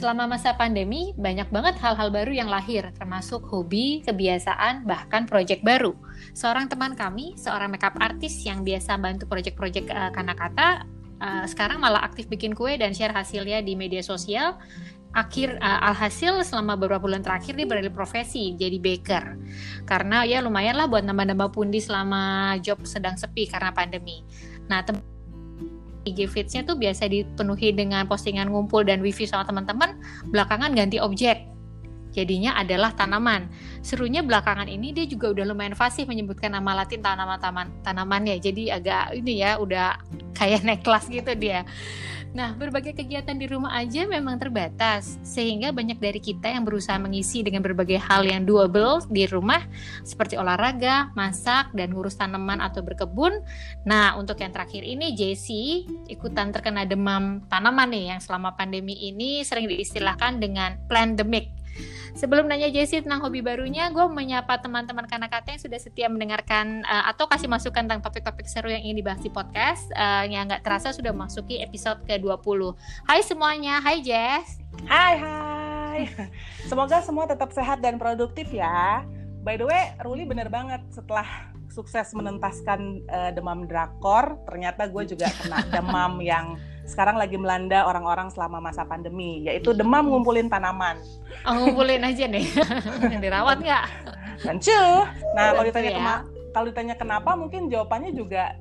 Selama masa pandemi, banyak banget hal-hal baru yang lahir, termasuk hobi, kebiasaan, bahkan proyek baru. Seorang teman kami, seorang makeup artist yang biasa bantu proyek-proyek uh, Kanakata, uh, sekarang malah aktif bikin kue dan share hasilnya di media sosial. Akhir uh, alhasil selama beberapa bulan terakhir dia beralih profesi jadi baker. Karena ya lumayan lah buat nambah-nambah pundi selama job sedang sepi karena pandemi. Nah, IG feeds-nya tuh biasa dipenuhi dengan postingan ngumpul dan wifi sama teman-teman, belakangan ganti objek. Jadinya adalah tanaman. Serunya belakangan ini dia juga udah lumayan fasih menyebutkan nama latin tanaman-tanaman tanamannya. Jadi agak ini ya udah kayak naik kelas gitu dia. Nah, berbagai kegiatan di rumah aja memang terbatas, sehingga banyak dari kita yang berusaha mengisi dengan berbagai hal yang doable di rumah, seperti olahraga, masak, dan ngurus tanaman atau berkebun. Nah, untuk yang terakhir ini, Jessie ikutan terkena demam tanaman nih, yang selama pandemi ini sering diistilahkan dengan pandemic Sebelum nanya Jessie tentang hobi barunya, gue menyapa teman-teman Kanakata yang sudah setia mendengarkan uh, atau kasih masukan tentang topik-topik seru yang ingin dibahas di podcast. Uh, yang nggak terasa sudah memasuki episode ke-20. Hai semuanya, hai Jess. Hai, hai. Semoga semua tetap sehat dan produktif ya. By the way, Ruli bener banget setelah sukses menentaskan uh, demam drakor, ternyata gue juga kena demam yang sekarang lagi melanda orang-orang selama masa pandemi, yaitu demam ngumpulin tanaman. Oh, ngumpulin aja nih, yang dirawat nggak? Tentu. Nah, kalau ditanya ya. kalau ditanya kenapa, mungkin jawabannya juga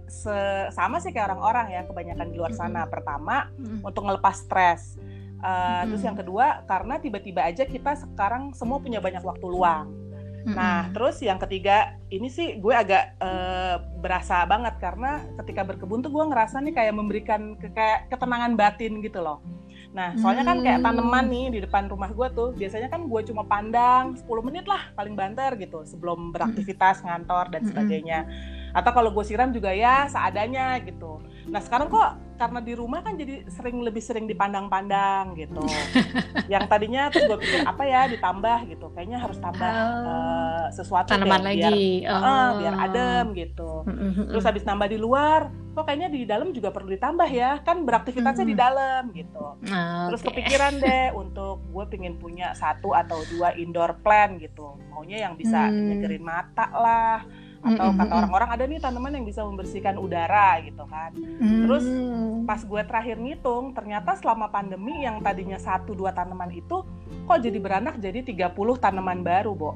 sama sih kayak orang-orang ya, kebanyakan di luar sana. Pertama, untuk ngelepas stres. Uh, mm-hmm. Terus yang kedua, karena tiba-tiba aja kita sekarang semua punya banyak waktu luang Nah, terus yang ketiga, ini sih gue agak uh, berasa banget karena ketika berkebun tuh gue ngerasa nih kayak memberikan ke, kayak ketenangan batin gitu loh. Nah, soalnya kan kayak tanaman nih di depan rumah gue tuh, biasanya kan gue cuma pandang 10 menit lah paling banter gitu sebelum beraktivitas ngantor dan sebagainya. Atau kalau gue siram juga ya seadanya gitu. Nah sekarang kok karena di rumah kan jadi sering lebih sering dipandang-pandang gitu. yang tadinya tuh gue pikir apa ya ditambah gitu. Kayaknya harus tambah oh. uh, sesuatu tanaman deh, lagi. biar oh. uh, biar adem gitu. Terus habis nambah di luar, kok kayaknya di dalam juga perlu ditambah ya. Kan beraktivitasnya di dalam gitu. Oh, Terus kepikiran deh untuk gue pengen punya satu atau dua indoor plant gitu. Maunya yang bisa hmm. nyegerin mata lah atau kata orang-orang ada nih tanaman yang bisa membersihkan udara gitu kan. Mm. Terus pas gue terakhir ngitung ternyata selama pandemi yang tadinya satu dua tanaman itu kok jadi beranak jadi 30 tanaman baru, Bo.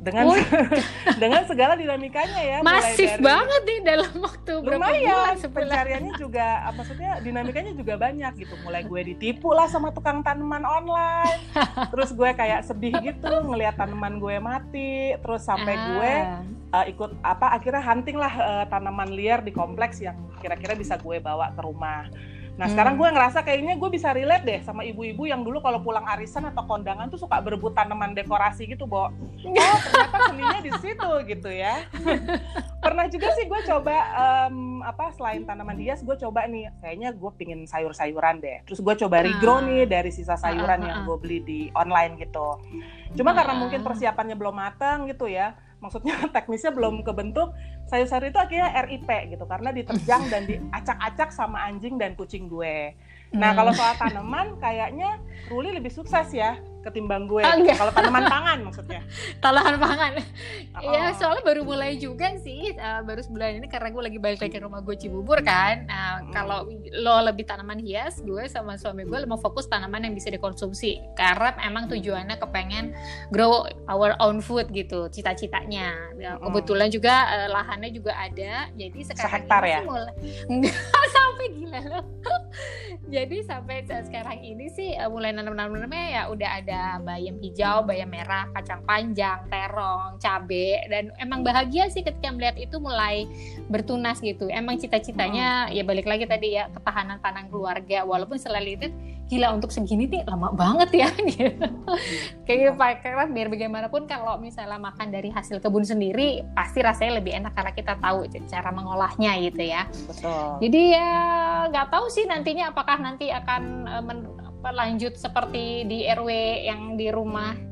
Dengan dengan segala dinamikanya ya masif dari, banget nih dalam waktu berapa lumayan bulan pencariannya juga maksudnya dinamikanya juga banyak gitu. Mulai gue ditipu lah sama tukang tanaman online. Terus gue kayak sedih gitu ngelihat tanaman gue mati. Terus sampai ah. gue uh, ikut apa akhirnya hunting lah uh, tanaman liar di kompleks yang kira-kira bisa gue bawa ke rumah Nah hmm. sekarang gue ngerasa kayaknya gue bisa relate deh sama ibu-ibu yang dulu kalau pulang arisan atau kondangan tuh suka berebut tanaman dekorasi gitu, Bo. Oh ternyata seninya di situ gitu ya. Pernah juga sih gue coba um, apa selain tanaman hias, gue coba nih kayaknya gue pingin sayur-sayuran deh. Terus gue coba regrow nih dari sisa sayuran yang gue beli di online gitu. Cuma karena mungkin persiapannya belum matang gitu ya maksudnya teknisnya belum kebentuk sayur-sayur itu akhirnya RIP gitu karena diterjang dan diacak-acak sama anjing dan kucing gue. Nah, hmm. kalau soal tanaman kayaknya Ruli lebih sukses ya ketimbang gue. Oh, Kalau tanaman pangan maksudnya. tanaman pangan. Iya, oh. soalnya baru mulai juga sih, uh, baru sebulan ini karena gue lagi balik lagi ke rumah gue Cibubur kan. Nah, hmm. kalau lo lebih tanaman hias, gue sama suami gue mau fokus tanaman yang bisa dikonsumsi. Karena emang tujuannya kepengen grow our own food gitu, cita-citanya. Ya, hmm. Kebetulan juga uh, lahannya juga ada, jadi sekarang Sehektar ini ya? mulai sampai gila loh. jadi sampai sekarang ini sih uh, mulai nanam-nanamnya ya udah ada bayam hijau, bayam merah, kacang panjang, terong, cabe dan emang bahagia sih ketika melihat itu mulai bertunas gitu. Emang cita-citanya hmm. ya balik lagi tadi ya ketahanan pangan keluarga walaupun selain itu gila untuk segini nih lama banget ya gitu. Kayak karena biar bagaimanapun kalau misalnya makan dari hasil kebun sendiri pasti rasanya lebih enak karena kita tahu cara mengolahnya gitu ya. Betul. Jadi ya nggak tahu sih nantinya apakah nanti akan uh, men, lanjut seperti di RW yang di rumah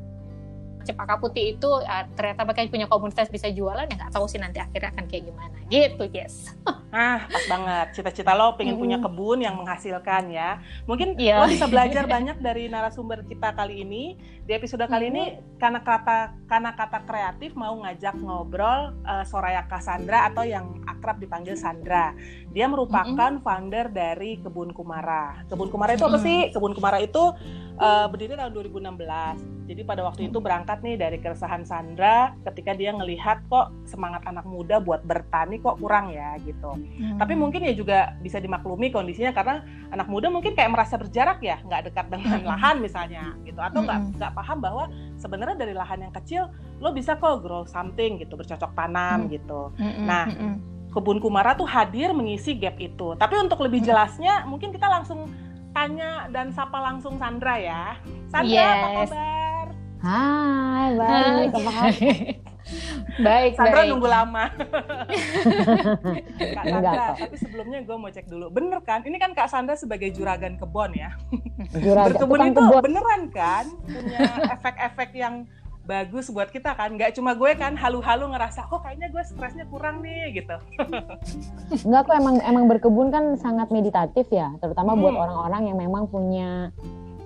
cempaka putih itu uh, ternyata pakai punya komunitas bisa jualan ya nggak tahu sih nanti akhirnya akan kayak gimana gitu yes ah pas banget cita-cita lo pengen mm. punya kebun yang menghasilkan ya mungkin yeah. lo bisa belajar banyak dari narasumber kita kali ini di episode kali mm. ini karena kata karena kata kreatif mau ngajak ngobrol uh, Soraya Cassandra atau yang akrab dipanggil Sandra dia merupakan mm -hmm. founder dari Kebun Kumara Kebun Kumara itu apa sih Kebun Kumara itu uh, berdiri tahun 2016. Jadi pada waktu itu berangkat nih dari keresahan Sandra ketika dia ngelihat kok semangat anak muda buat bertani kok kurang ya gitu. Hmm. Tapi mungkin ya juga bisa dimaklumi kondisinya karena anak muda mungkin kayak merasa berjarak ya, nggak dekat dengan hmm. lahan misalnya gitu atau nggak hmm. nggak paham bahwa sebenarnya dari lahan yang kecil lo bisa kok grow something gitu, bercocok tanam hmm. gitu. Hmm. Nah, hmm. Kebun Kumara tuh hadir mengisi gap itu. Tapi untuk lebih hmm. jelasnya mungkin kita langsung tanya dan sapa langsung Sandra ya. Sandra, yes. apa kabar? Hai, baik. Kabar? baik, Sandra baik. nunggu lama. Kak Sandra, tapi sebelumnya gue mau cek dulu. Bener kan? Ini kan Kak Sandra sebagai juragan kebon ya. Juragan, Berkebun itu kebon. beneran kan? Punya efek-efek yang bagus buat kita kan nggak cuma gue kan halu-halu ngerasa kok kayaknya gue stresnya kurang nih gitu nggak kok emang emang berkebun kan sangat meditatif ya terutama hmm. buat orang-orang yang memang punya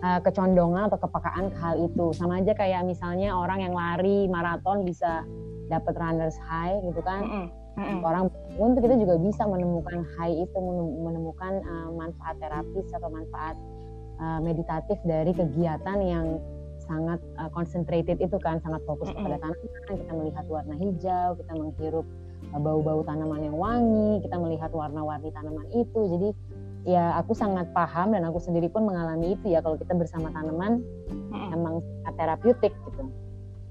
uh, kecondongan atau kepekaan ke hal itu sama aja kayak misalnya orang yang lari maraton bisa dapat runners high gitu kan hmm. Hmm. orang pun kita juga bisa menemukan high itu menemukan uh, manfaat terapis atau manfaat uh, meditatif dari kegiatan yang sangat uh, concentrated itu kan sangat fokus mm -hmm. kepada tanaman kita melihat warna hijau kita menghirup uh, bau-bau tanaman yang wangi kita melihat warna-warni tanaman itu jadi ya aku sangat paham dan aku sendiri pun mengalami itu ya kalau kita bersama tanaman mm -hmm. emang terapeutik gitu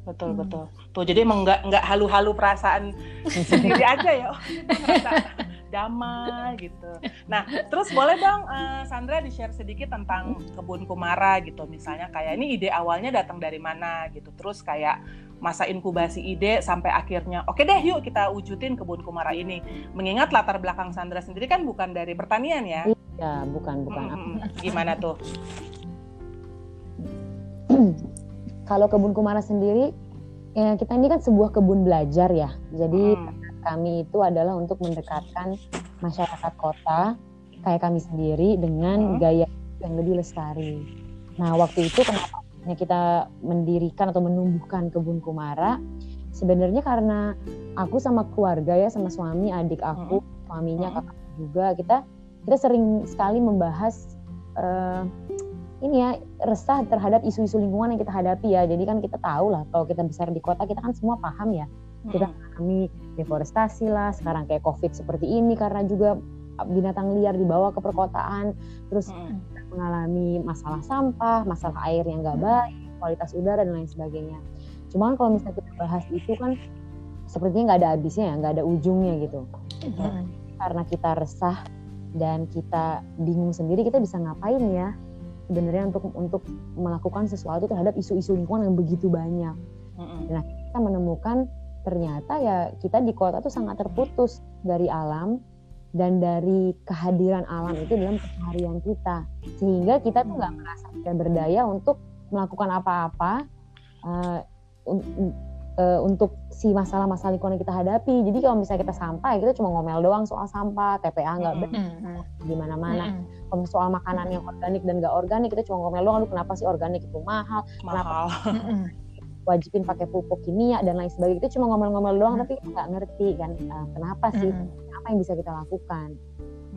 betul hmm. betul tuh jadi emang nggak nggak halu-halu perasaan sendiri aja ya oh, damai gitu. Nah, terus boleh dong uh, Sandra di-share sedikit tentang kebun Kumara gitu. Misalnya kayak ini ide awalnya datang dari mana gitu. Terus kayak masa inkubasi ide sampai akhirnya oke okay deh yuk kita wujudin kebun Kumara ini. Mengingat latar belakang Sandra sendiri kan bukan dari pertanian ya. Iya, bukan, bukan. Hmm, gimana tuh? Kalau kebun Kumara sendiri ya kita ini kan sebuah kebun belajar ya. Jadi hmm kami itu adalah untuk mendekatkan masyarakat kota kayak kami sendiri dengan hmm. gaya yang lebih lestari. Nah, waktu itu kenapa kita mendirikan atau menumbuhkan kebun kumara? Sebenarnya karena aku sama keluarga ya, sama suami, adik aku, hmm. suaminya, hmm. kakak juga, kita kita sering sekali membahas uh, ini ya resah terhadap isu-isu lingkungan yang kita hadapi ya. Jadi kan kita tahu lah kalau kita besar di kota kita kan semua paham ya kita mengalami deforestasi lah sekarang kayak covid seperti ini karena juga binatang liar dibawa ke perkotaan terus hmm. Mengalami masalah sampah masalah air yang nggak baik kualitas udara dan lain sebagainya cuman kalau misalnya kita bahas itu kan sepertinya nggak ada habisnya ya nggak ada ujungnya gitu hmm. karena kita resah dan kita bingung sendiri kita bisa ngapain ya sebenarnya untuk untuk melakukan sesuatu terhadap isu-isu lingkungan yang begitu banyak. Nah kita menemukan ternyata ya kita di kota tuh sangat terputus dari alam dan dari kehadiran alam itu dalam keseharian kita. Sehingga kita tuh nggak merasa kita berdaya untuk melakukan apa-apa uh, uh, untuk si masalah-masalah lingkungan yang kita hadapi. Jadi kalau misalnya kita sampah kita cuma ngomel doang soal sampah TPA nggak benar di mana-mana. Kalau soal makanan yang organik dan nggak organik kita cuma ngomel doang aduh kenapa sih organik itu mahal, mahal. kenapa wajibin pakai pupuk kimia dan lain sebagainya? Itu cuma ngomel-ngomel doang hmm. tapi nggak ngerti kan uh, kenapa sih? Hmm. Apa yang bisa kita lakukan.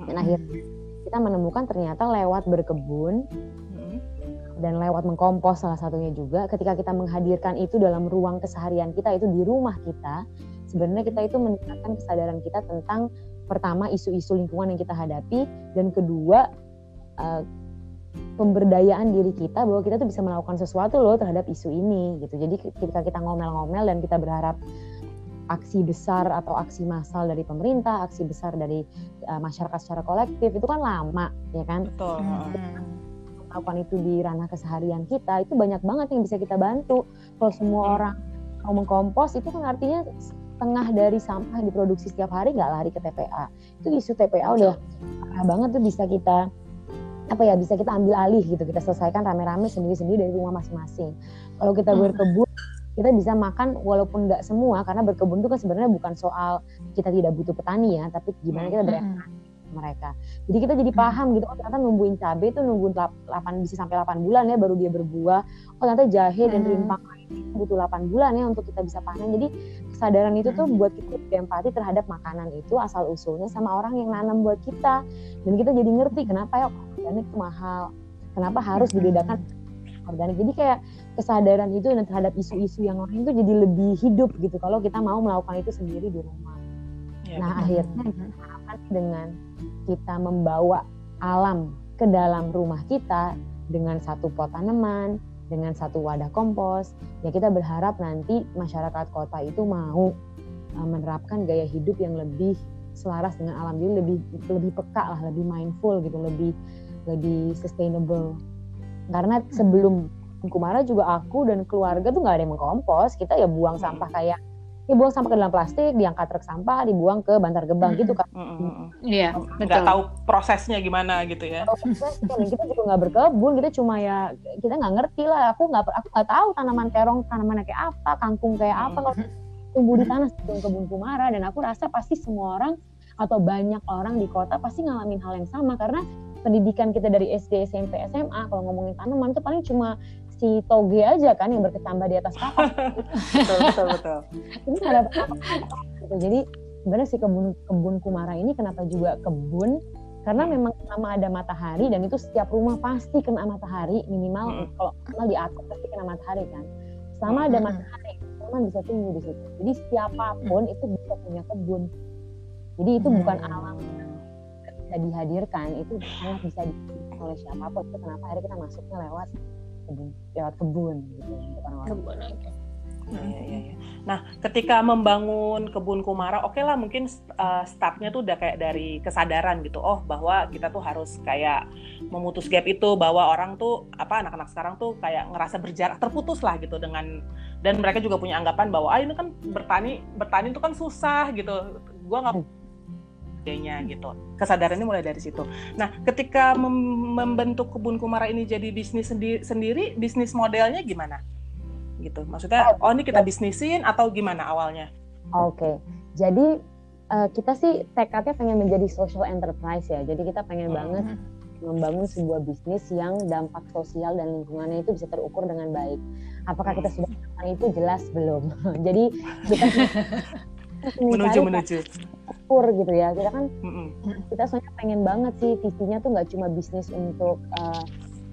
Dan akhirnya kita menemukan ternyata lewat berkebun dan lewat mengkompos salah satunya juga ketika kita menghadirkan itu dalam ruang keseharian kita itu di rumah kita sebenarnya kita itu meningkatkan kesadaran kita tentang pertama isu-isu lingkungan yang kita hadapi dan kedua uh, pemberdayaan diri kita bahwa kita tuh bisa melakukan sesuatu loh terhadap isu ini gitu. Jadi ketika kita ngomel-ngomel dan kita berharap aksi besar atau aksi massal dari pemerintah, aksi besar dari uh, masyarakat secara kolektif itu kan lama, ya kan? Betul. Hmm. Melakukan itu di ranah keseharian kita itu banyak banget yang bisa kita bantu. Kalau semua hmm. orang mau mengkompos itu kan artinya setengah dari sampah diproduksi setiap hari nggak lari ke TPA. Itu isu TPA udah parah banget tuh bisa kita apa ya bisa kita ambil alih gitu kita selesaikan rame-rame sendiri-sendiri dari rumah masing-masing kalau kita hmm. berkebun kita bisa makan walaupun nggak semua karena berkebun itu kan sebenarnya bukan soal kita tidak butuh petani ya tapi gimana kita bereaksi mereka. Jadi kita jadi paham gitu, oh ternyata nungguin cabai itu nungguin 8 bisa sampai 8 bulan ya baru dia berbuah. Oh ternyata jahe dan rimpang butuh 8 bulan ya untuk kita bisa panen. Jadi kesadaran itu tuh buat kita empati terhadap makanan itu asal usulnya sama orang yang nanam buat kita. Dan kita jadi ngerti kenapa ya organik itu mahal. Kenapa harus dibedakan organik. Jadi kayak kesadaran itu dan terhadap isu-isu yang lain itu jadi lebih hidup gitu kalau kita mau melakukan itu sendiri di rumah. Ya, nah betul. akhirnya harapan dengan kita membawa alam ke dalam rumah kita dengan satu pot tanaman, dengan satu wadah kompos, ya kita berharap nanti masyarakat kota itu mau uh, menerapkan gaya hidup yang lebih selaras dengan alam, jadi lebih lebih peka lah, lebih mindful gitu, lebih lebih sustainable. Karena sebelum Kumara juga aku dan keluarga tuh nggak ada yang mengkompos. Kita ya buang hmm. sampah kayak ya buang sampah ke dalam plastik diangkat truk sampah dibuang ke bantar gebang hmm. gitu kan. Iya hmm. nggak tahu. prosesnya gimana gitu ya. Dan kita juga nggak berkebun kita cuma ya kita nggak ngerti lah. Aku nggak aku nggak tahu tanaman terong tanaman kayak apa kangkung kayak apa. Kalau tumbuh di tanah sebelum kebun kumara dan aku rasa pasti semua orang atau banyak orang di kota pasti ngalamin hal yang sama. Karena pendidikan kita dari SD, SMP, SMA kalau ngomongin tanaman itu paling cuma si toge aja kan yang berkecambah di atas kapas. betul betul betul. Ini ada apa. Jadi sebenarnya si kebun kebun kumara ini kenapa juga kebun? Karena memang sama ada matahari dan itu setiap rumah pasti kena matahari minimal hmm. kalau minimal di atas pasti kena matahari kan. Sama ada matahari, teman bisa tumbuh di situ. Jadi siapa pun hmm. itu bisa punya kebun. Jadi itu hmm. bukan alam bisa dihadirkan, itu sangat bisa dihadirkan oleh siapa pun. Itu kenapa akhirnya kita masuknya lewat kebun lewat kebun gitu bukan orang kebun okay. Iya, iya, iya. Nah, ketika membangun kebun kumara, oke okay lah mungkin uh, startnya tuh udah kayak dari kesadaran gitu. Oh, bahwa kita tuh harus kayak memutus gap itu bahwa orang tuh apa anak-anak sekarang tuh kayak ngerasa berjarak terputus lah gitu dengan dan mereka juga punya anggapan bahwa ah ini kan bertani bertani itu kan susah gitu. Gua nggak hmm sebagainya gitu. Kesadarannya mulai dari situ. Nah, ketika mem membentuk kebun kumara ini jadi bisnis sendi sendiri, bisnis modelnya gimana? Gitu. Maksudnya, oh, oh ini kita bisnisin atau gimana awalnya? Oke. Okay. Jadi uh, kita sih tekadnya pengen menjadi social enterprise ya. Jadi kita pengen hmm. banget membangun sebuah bisnis yang dampak sosial dan lingkungannya itu bisa terukur dengan baik. Apakah kita sudah melakukan itu jelas belum? Jadi kita menuju menuju ukur gitu ya. Kita kan mm-hmm. kita soalnya pengen banget sih visinya tuh nggak cuma bisnis untuk uh,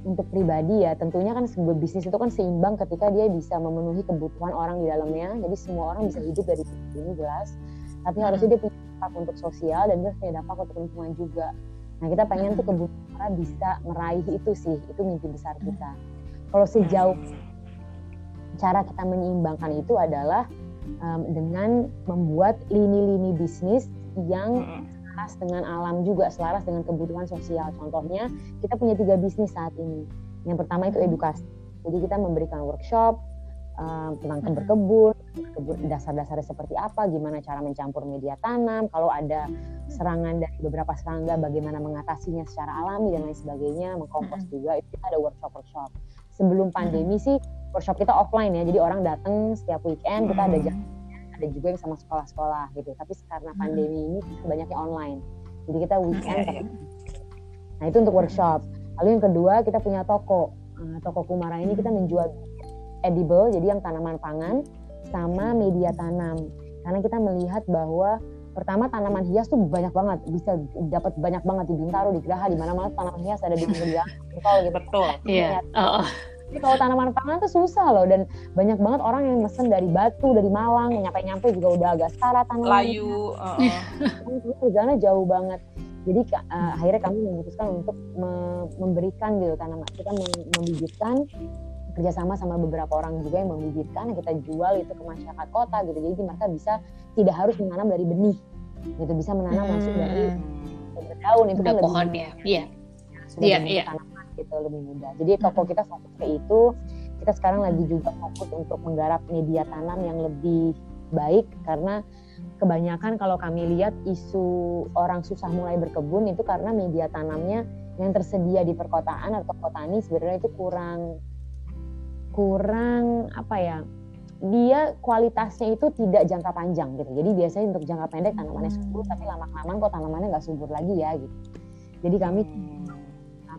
untuk pribadi ya. Tentunya kan sebuah bisnis itu kan seimbang ketika dia bisa memenuhi kebutuhan orang di dalamnya. Jadi semua orang bisa hidup dari ini jelas. Tapi harusnya dia punya dampak untuk sosial dan dia punya dampak untuk lingkungan juga. Nah kita pengen tuh kebutuhan bisa meraih itu sih. Itu mimpi besar kita. Kalau sejauh cara kita menyeimbangkan itu adalah um, dengan membuat lini-lini bisnis yang selaras dengan alam juga, selaras dengan kebutuhan sosial. Contohnya, kita punya tiga bisnis saat ini. Yang pertama itu edukasi. Jadi kita memberikan workshop um, tentang berkebun, kebun dasar-dasarnya seperti apa, gimana cara mencampur media tanam, kalau ada serangan dari beberapa serangga, bagaimana mengatasinya secara alami dan lain sebagainya, mengkompos juga. Itu kita ada workshop-workshop. Sebelum pandemi sih workshop kita offline ya, jadi orang datang setiap weekend kita ada jam ada juga yang sama sekolah-sekolah gitu. Tapi karena hmm. pandemi ini banyaknya online. Jadi kita weekend okay. nah itu untuk workshop. Lalu yang kedua kita punya toko. Uh, toko Kumara ini kita menjual edible jadi yang tanaman pangan sama media tanam. Karena kita melihat bahwa pertama tanaman hias tuh banyak banget. Bisa dapat banyak banget di Bintaro di Geraha di mana-mana tanaman hias ada di jalan gitu. Betul. Iya. yeah. oh, Jadi kalau tanaman pangan tuh susah loh dan banyak banget orang yang mesen dari Batu, dari Malang, nyampe-nyampe juga udah agak setara tanaman. Layu. Uh -uh. jauh banget. Jadi uh, akhirnya kami memutuskan untuk me memberikan gitu tanaman. Kita membibitkan kerjasama sama beberapa orang juga yang membibitkan yang kita jual itu ke masyarakat kota gitu. Jadi mereka bisa tidak harus menanam dari benih gitu bisa menanam hmm. langsung dari daun itu kan pohon ya. Iya. Iya, iya gitu lebih mudah. Jadi toko kita fokus ke itu. Kita sekarang lagi juga fokus untuk menggarap media tanam yang lebih baik karena kebanyakan kalau kami lihat isu orang susah mulai berkebun itu karena media tanamnya yang tersedia di perkotaan atau petani sebenarnya itu kurang kurang apa ya dia kualitasnya itu tidak jangka panjang gitu. Jadi biasanya untuk jangka pendek tanamannya Hmm. subur, tapi lama kelamaan kok tanamannya nggak subur lagi ya gitu. Jadi kami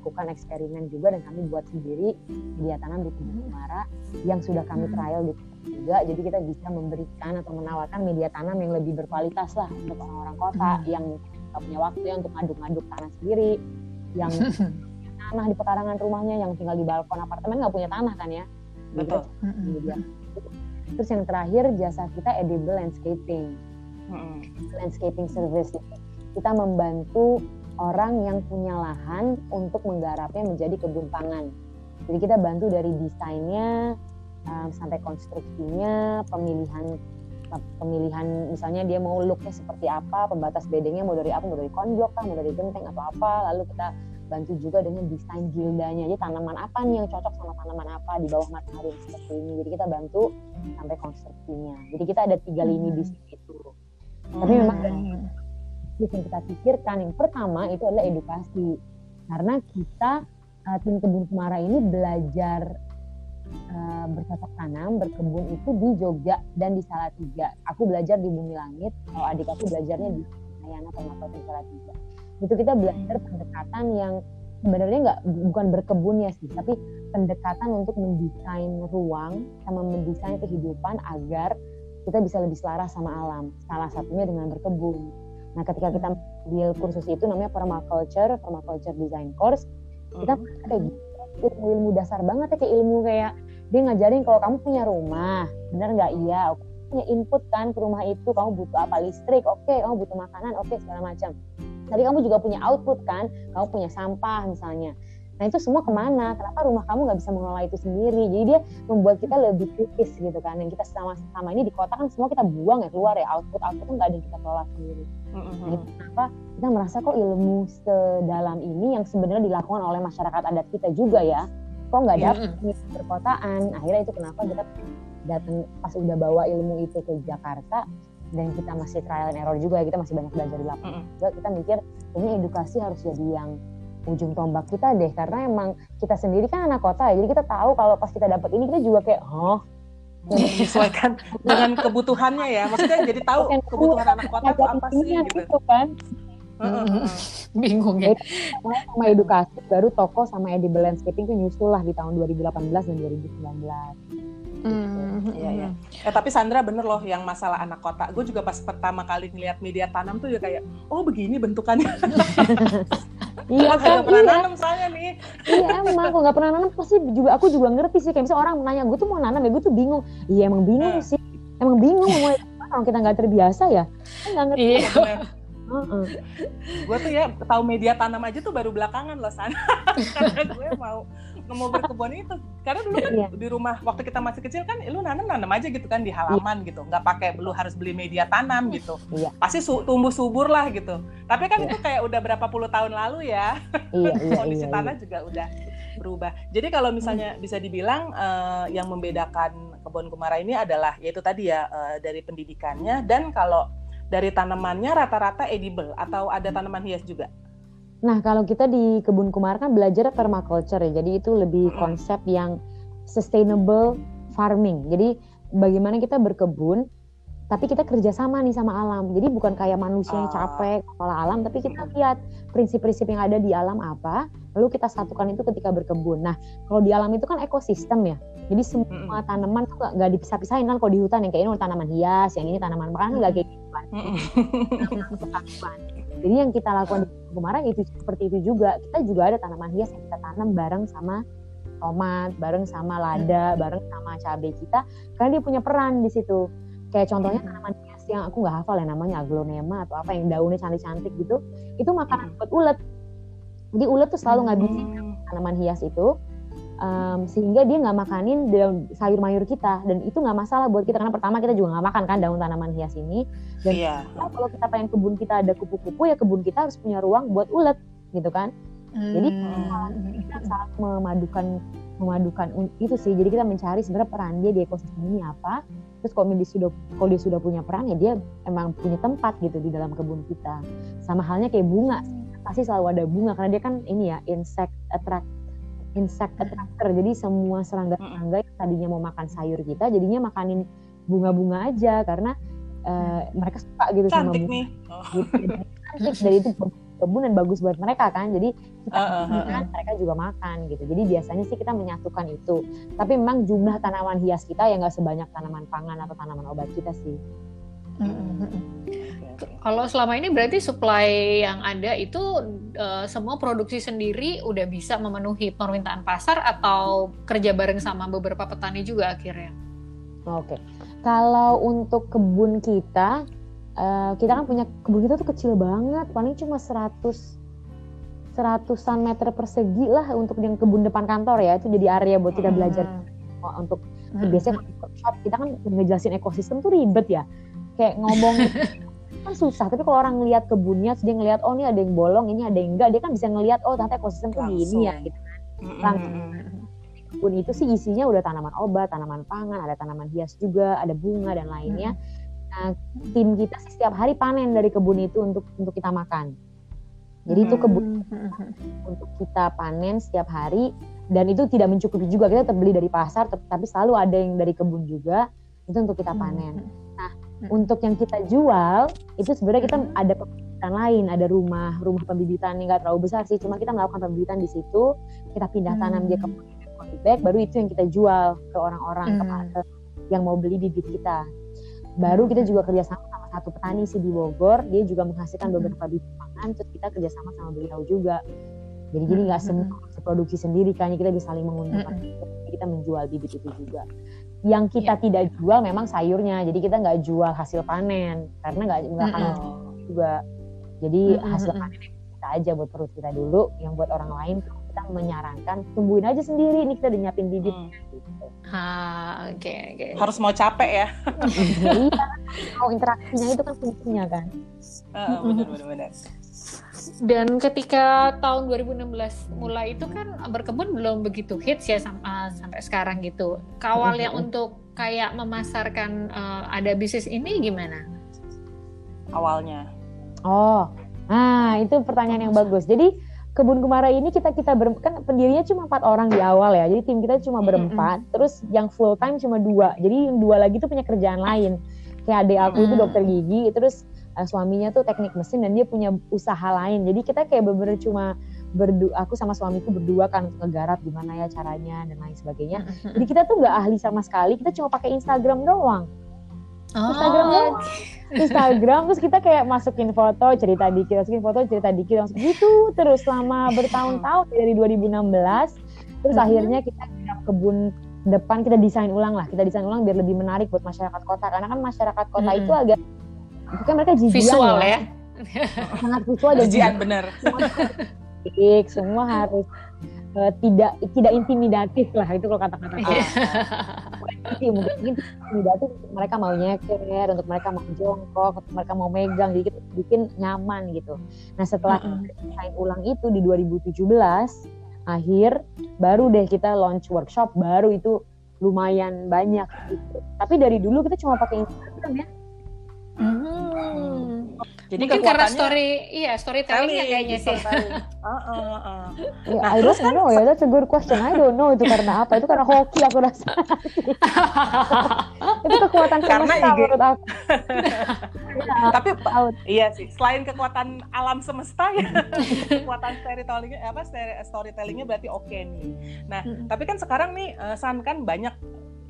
Hmm. lakukan eksperimen juga dan kami buat sendiri media tanam di kebun Kumara yang sudah kami Hmm. trial di juga. Jadi kita bisa memberikan atau menawarkan media tanam yang lebih berkualitas lah untuk orang-orang kota Hmm. yang nggak punya waktu ya untuk ngaduk-ngaduk tanah sendiri, yang tanah di pekarangan rumahnya, yang tinggal di balkon apartemen nggak punya tanah kan ya. Betul. media. Terus yang terakhir jasa kita edible landscaping. Mm-mm. landscaping service. Kita membantu orang yang punya lahan untuk menggarapnya menjadi kebun pangan. Jadi kita bantu dari desainnya um, sampai konstruksinya, pemilihan pemilihan misalnya dia mau looknya seperti apa, pembatas bedengnya mau dari apa, mau dari konblok kah, mau dari genteng atau apa, lalu kita bantu juga dengan desain gildanya. Jadi tanaman apa nih yang cocok sama tanaman apa di bawah matahari seperti ini. Jadi kita bantu sampai konstruksinya. Jadi kita ada tiga lini Hmm. bisnis itu. Tapi memang bisnis yang kita pikirkan yang pertama itu adalah edukasi. Karena kita uh, tim kebun Kumara ini belajar uh, bercocok tanam berkebun itu di Jogja dan di Salatiga. Aku belajar di Bumi Langit kalau adik aku belajarnya di Ayana Permata Salatiga. Itu kita belajar pendekatan yang sebenarnya nggak bukan berkebun ya sih tapi pendekatan untuk mendesain ruang sama mendesain kehidupan agar kita bisa lebih selaras sama alam. Salah satunya dengan berkebun Nah, ketika kita ambil kursus itu namanya permaculture, permaculture design course, kita Mm-mm. ada gitu, ilmu-ilmu dasar banget ya kayak ilmu kayak dia ngajarin kalau kamu punya rumah, benar nggak iya, Oke, punya input kan ke rumah itu, kamu butuh apa listrik, oke, kamu butuh makanan, oke segala macam. Tapi kamu juga punya output kan, kamu punya sampah misalnya. Nah itu semua ke mana? Kenapa rumah kamu nggak bisa mengelola itu sendiri? Jadi dia membuat kita lebih kritis gitu kan. Yang kita selama ini di kota kan semua kita buang ya keluar ya output output kan nggak ada yang kita kelola sendiri. Mm-mm. Nah, itu kenapa kita merasa kok ilmu sedalam ini yang sebenarnya dilakukan oleh masyarakat adat kita juga ya, kok nggak dapat di perkotaan. Akhirnya itu kenapa kita datang pas udah bawa ilmu itu ke Jakarta dan kita masih trial and error juga ya, kita masih banyak belajar di lapangan juga. Kita mikir ini edukasi harus jadi yang ujung tombak kita deh karena emang kita sendiri kan anak kota ya jadi kita tahu kalau pas kita dapat ini kita juga kayak oh Menyesuaikan dengan kebutuhannya ya. Maksudnya jadi tahu kebutuhan anak kota itu apa sih gitu. gitu kan Heeh, heeh. Bingung ya. sama edukasi baru toko sama edible landscaping itu nyusul lah di tahun 2018 dan 2019 Hmm, Iya, iya. Eh tapi Sandra bener loh yang masalah anak kota. Gue juga pas pertama kali ngeliat media tanam tuh ya kayak, oh begini bentukannya. iya kan gak pernah iya nanam soalnya nih. iya emang aku nggak pernah nanam pasti juga aku juga ngerti sih kayak misalnya orang nanya gue tuh mau nanam ya gue tuh bingung iya emang bingung Hmm. sih emang bingung mau kalau kita nggak terbiasa ya kan nggak ngerti Iya. Heeh. Gue tuh ya tahu media tanam aja tuh baru belakangan loh San. Karena gue mau mau berkebun itu. Karena dulu kan Iya. di rumah waktu kita masih kecil kan, lu nanam nanam aja gitu kan di halaman gitu, nggak pakai lu harus beli media tanam gitu. Iya. Pasti su- tumbuh subur lah gitu. Tapi kan Iya. itu kayak udah berapa puluh tahun lalu ya. iya iya kondisi iya, tanah juga udah berubah. Jadi kalau misalnya bisa dibilang eh, yang membedakan kebun kumara ini adalah yaitu tadi ya eh, dari pendidikannya dan kalau dari tanamannya rata-rata edible atau ada tanaman hias juga. Nah, kalau kita di kebun kumara kan belajar permaculture ya. Jadi itu lebih konsep yang sustainable farming. Jadi bagaimana kita berkebun tapi kita kerjasama nih sama alam. Jadi bukan kayak manusia yang Ah. capek kepala alam, tapi kita lihat prinsip-prinsip yang ada di alam apa, lalu kita satukan itu ketika berkebun. Nah, kalau di alam itu kan ekosistem ya. Jadi semua tanaman tuh nggak dipisah-pisahin kan kalau di hutan yang kayak ini tanaman hias, yang ini tanaman makanan nggak kayak gitu kan. Jadi yang kita lakukan di kemarin itu seperti itu juga. Kita juga ada tanaman hias yang kita tanam bareng sama tomat, bareng sama lada, bareng sama cabai kita. Karena dia punya peran di situ. Kayak contohnya tanaman hias yang aku nggak hafal ya namanya aglonema atau apa yang daunnya cantik-cantik gitu. Itu makanan buat ulet. Jadi ulet tuh selalu ngabisin tanaman hias itu um, sehingga dia nggak makanin daun sayur mayur kita. Dan itu nggak masalah buat kita karena pertama kita juga nggak makan kan daun tanaman hias ini. Dan. Nah, kalau kita pengen kebun kita ada kupu-kupu ya kebun kita harus punya ruang buat ulet gitu kan. Jadi, Hmm. kita saat memadukan memadukan itu sih. Jadi kita mencari sebenarnya peran dia di ekosistem ini apa. Terus kalau dia sudah kalau dia sudah punya peran ya dia emang punya tempat gitu di dalam kebun kita. Sama halnya kayak bunga. Pasti selalu ada bunga karena dia kan ini ya insect attract insect attractor jadi semua serangga-serangga yang tadinya mau makan sayur kita jadinya makanin bunga-bunga aja karena uh, mereka suka gitu Cantik sama bunga. nih. Oh. Gitu. Cantik dari itu kebun dan bagus buat mereka kan. Jadi kita Uh, uh, uh, makan, mereka juga makan gitu. Jadi biasanya sih kita menyatukan itu. Tapi memang jumlah tanaman hias kita ya nggak sebanyak tanaman pangan atau tanaman obat kita sih. Kalau selama ini berarti supply yang ada itu uh, semua produksi sendiri udah bisa memenuhi permintaan pasar atau kerja bareng sama beberapa petani juga akhirnya? Oke, kalau untuk kebun kita, uh, kita kan punya kebun kita tuh kecil banget, paling cuma 100 seratusan meter persegi lah untuk yang kebun depan kantor ya itu jadi area buat kita belajar. Hmm. untuk biasanya workshop kita kan ngejelasin ekosistem tuh ribet ya. Kayak ngomong kan susah tapi kalau orang ngelihat kebunnya dia ngelihat oh ini ada yang bolong ini ada yang enggak dia kan bisa ngelihat oh ternyata ekosistem tuh gini ya gitu kan. Langsung. Kebun itu sih isinya udah tanaman obat tanaman pangan ada tanaman hias juga ada bunga dan lainnya. Nah tim kita sih setiap hari panen dari kebun itu untuk untuk kita makan. Jadi itu kebun untuk kita panen setiap hari dan itu tidak mencukupi juga. Kita tetap beli dari pasar tapi selalu ada yang dari kebun juga itu untuk kita panen. Nah untuk yang kita jual itu sebenarnya kita ada pembibitan lain ada rumah rumah pembibitan yang nggak terlalu besar sih. Cuma kita melakukan pembibitan di situ kita pindah tanam dia ke bag baru itu yang kita jual ke orang-orang ke yang mau beli bibit kita. Baru kita juga kerjasama sama satu petani sih di Bogor dia juga menghasilkan beberapa bibit pangan terus kita kerjasama sama beliau juga. Jadi jadi nggak semua produksi sendiri kan kita bisa saling menguntungkan. Kita menjual bibit itu juga yang kita yeah. tidak jual memang sayurnya jadi kita nggak jual hasil panen karena nggak nggak akan juga jadi hasil panen kita aja buat perut kita dulu yang buat orang lain kita menyarankan tumbuhin aja sendiri ini kita udah nyiapin bibit hmm. gitu. Ah, oke okay, oke. Okay. Harus mau capek ya. iya, mau interaksinya itu kan kuncinya kan. Uh, benar benar benar. Dan ketika tahun 2016 mulai itu kan berkebun belum begitu hits ya sampai, sampai sekarang gitu. Kawalnya untuk kayak memasarkan uh, ada bisnis ini gimana? Awalnya. Oh, nah itu pertanyaan yang bagus. Jadi kebun kumara ini kita kita ber, kan pendirinya cuma empat orang di awal ya jadi tim kita cuma berempat mm -hmm. terus yang full time cuma dua jadi yang dua lagi tuh punya kerjaan lain kayak adik aku mm -hmm. itu dokter gigi terus uh, suaminya tuh teknik mesin dan dia punya usaha lain. Jadi kita kayak bener-bener cuma berdua aku sama suamiku berdua kan untuk ngegarap gimana ya caranya dan lain sebagainya. Jadi kita tuh nggak ahli sama sekali kita cuma pakai Instagram doang. Oh, Instagram doang. Instagram terus kita kayak masukin foto cerita dikit masukin foto cerita dikit langsung gitu terus selama bertahun-tahun dari 2016 terus hmm. akhirnya kita kebun depan kita desain ulang lah kita desain ulang biar lebih menarik buat masyarakat kota. Karena kan masyarakat kota hmm. itu agak bukan mereka jijian visual ya, ya. sangat visual dan jijian bener. Semua, semua harus uh, tidak tidak intimidatif lah itu kalau kata-kata sih mungkin intimidatif mereka mau nyeker untuk mereka mau jongkok untuk mereka mau megang jadi kita bikin nyaman gitu. Nah setelah desain ulang itu di 2017 akhir baru deh kita launch workshop baru itu lumayan banyak gitu. Tapi dari dulu kita cuma pakai Instagram ya Hmm. Jadi Mungkin karena story, iya storytellingnya kayaknya sih. uh, uh, uh. Ya, nah, I don't kan, know ya, that's a good question. I don't know itu karena apa? Itu karena hoki aku rasa. itu kekuatan karena semesta menurut aku. ya, Tapi out. iya sih, selain kekuatan alam semesta ya, kekuatan storytellingnya apa storytellingnya berarti oke okay nih. Nah, hmm. tapi kan sekarang nih San kan banyak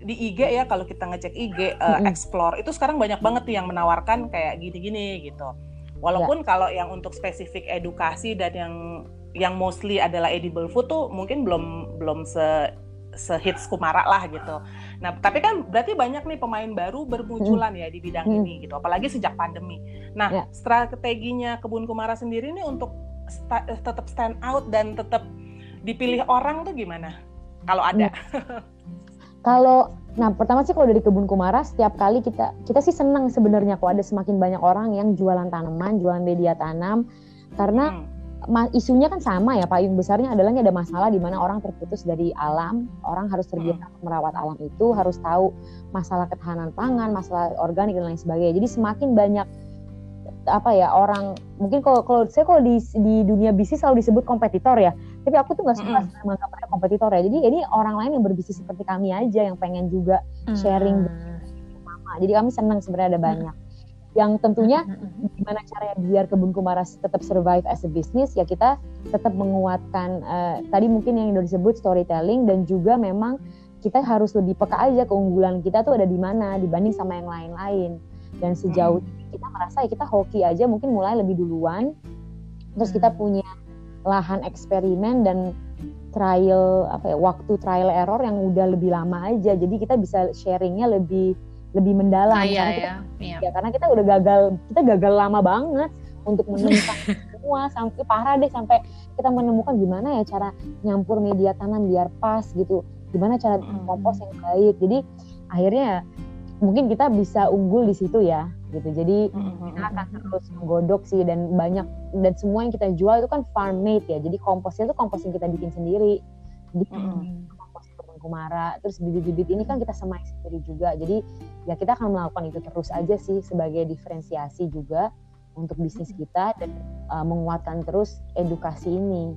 di IG ya kalau kita ngecek IG uh, mm-hmm. explore itu sekarang banyak banget nih yang menawarkan kayak gini-gini gitu. Walaupun yeah. kalau yang untuk spesifik edukasi dan yang yang mostly adalah edible food tuh mungkin belum belum se sehits Kumara lah gitu. Nah, tapi kan berarti banyak nih pemain baru bermunculan ya di bidang hmm. ini gitu, apalagi sejak pandemi. Nah, yeah. strateginya Kebun Kumara sendiri nih untuk sta tetap stand out dan tetap dipilih orang tuh gimana? Kalau ada. Kalau nah pertama sih kalau dari kebun kumara setiap kali kita kita sih senang sebenarnya kok ada semakin banyak orang yang jualan tanaman, jualan media tanam karena hmm. isunya kan sama ya payung besarnya adalah ada masalah di mana orang terputus dari alam, orang harus terbiasa hmm. merawat alam itu, harus tahu masalah ketahanan pangan, masalah organik dan lain sebagainya. Jadi semakin banyak apa ya orang mungkin kalau kalau saya kalau di di dunia bisnis selalu disebut kompetitor ya tapi aku tuh nggak suka mm. menganggap mereka kompetitor ya jadi ini orang lain yang berbisnis seperti kami aja yang pengen juga sharing mm. Jadi kami senang sebenarnya ada banyak. Yang tentunya gimana caranya biar kebun kumara tetap survive as a business ya kita tetap menguatkan uh, tadi mungkin yang udah disebut storytelling dan juga memang kita harus lebih peka aja keunggulan kita tuh ada di mana dibanding sama yang lain-lain. Dan sejauh kita merasa ya kita hoki aja mungkin mulai lebih duluan. Terus kita punya lahan eksperimen dan trial apa ya waktu trial error yang udah lebih lama aja. Jadi kita bisa sharingnya lebih lebih mendalam. Ah, iya, karena kita, iya. iya. ya karena kita udah gagal kita gagal lama banget untuk menemukan semua sampai parah deh sampai kita menemukan gimana ya cara nyampur media tanam biar pas gitu. Gimana cara kompos yang baik. Jadi akhirnya mungkin kita bisa unggul di situ ya gitu. Jadi kita akan terus menggodok sih dan banyak dan semua yang kita jual itu kan farm made ya. Jadi komposnya itu kompos yang kita bikin sendiri. Jadi kompos kebun kumara terus bibit-bibit ini kan kita semai sendiri juga. Jadi ya kita akan melakukan itu terus aja sih sebagai diferensiasi juga untuk bisnis kita dan uh, menguatkan terus edukasi ini.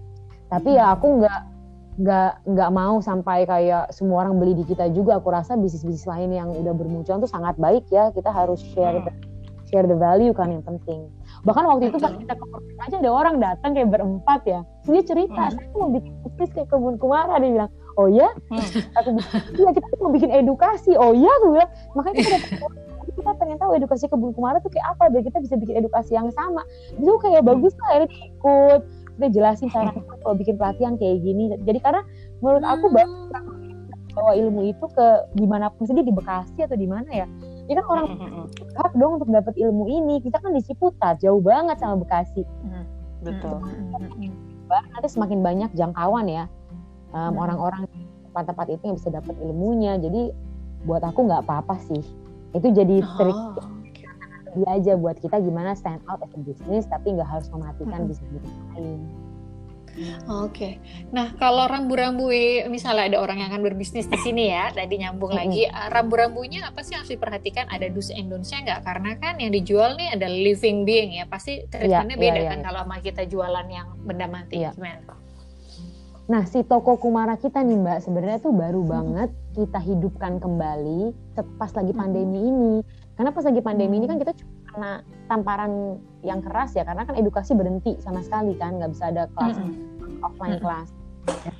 Tapi ya aku nggak nggak nggak mau sampai kayak semua orang beli di kita juga. Aku rasa bisnis-bisnis lain yang udah bermunculan tuh sangat baik ya. Kita harus share the, share the value kan yang penting. Bahkan waktu itu pas kita ke aja ada orang datang kayak berempat ya. Dia cerita saya mau bikin bisnis kayak kebun kumara dia bilang oh ya? Aku iya kita mau bikin edukasi. Oh ya aku bilang. Makanya kita kita pengen tahu edukasi kebun kumara tuh kayak apa biar kita bisa bikin edukasi yang sama. Itu kayak bagus lah akhirnya ikut kita jelasin cara kalau bikin pelatihan kayak gini. Jadi karena menurut aku hmm. bawa ilmu itu ke gimana pun sih di Bekasi atau di mana ya ya kan orang hak dong untuk dapat ilmu ini. Kita kan di Ciputat jauh banget sama Bekasi. Betul. Nanti semakin banyak jangkauan ya um, orang-orang tempat-tempat itu yang bisa dapat ilmunya. Jadi buat aku nggak apa-apa sih. Itu jadi trik oh dia aja buat kita gimana stand out as a business tapi nggak harus mematikan hmm. bisnis lain. Oke, okay. nah kalau rambu-rambu misalnya ada orang yang akan berbisnis di sini ya, tadi nyambung mm -hmm. lagi, uh, rambu-rambunya apa sih harus diperhatikan? Ada dus and don'ts-nya nggak? Karena kan yang dijual nih ada living being ya, pasti iya, treatmentnya yeah, beda yeah, kan yeah. kalau sama kita jualan yang benda mati. Yeah. Gimana? Nah, si toko Kumara kita nih Mbak, sebenarnya tuh baru hmm. banget kita hidupkan kembali pas lagi pandemi ini. Karena pas lagi pandemi ini kan kita cuma kena tamparan yang keras ya, karena kan edukasi berhenti sama sekali kan, nggak bisa ada kelas hmm. offline kelas.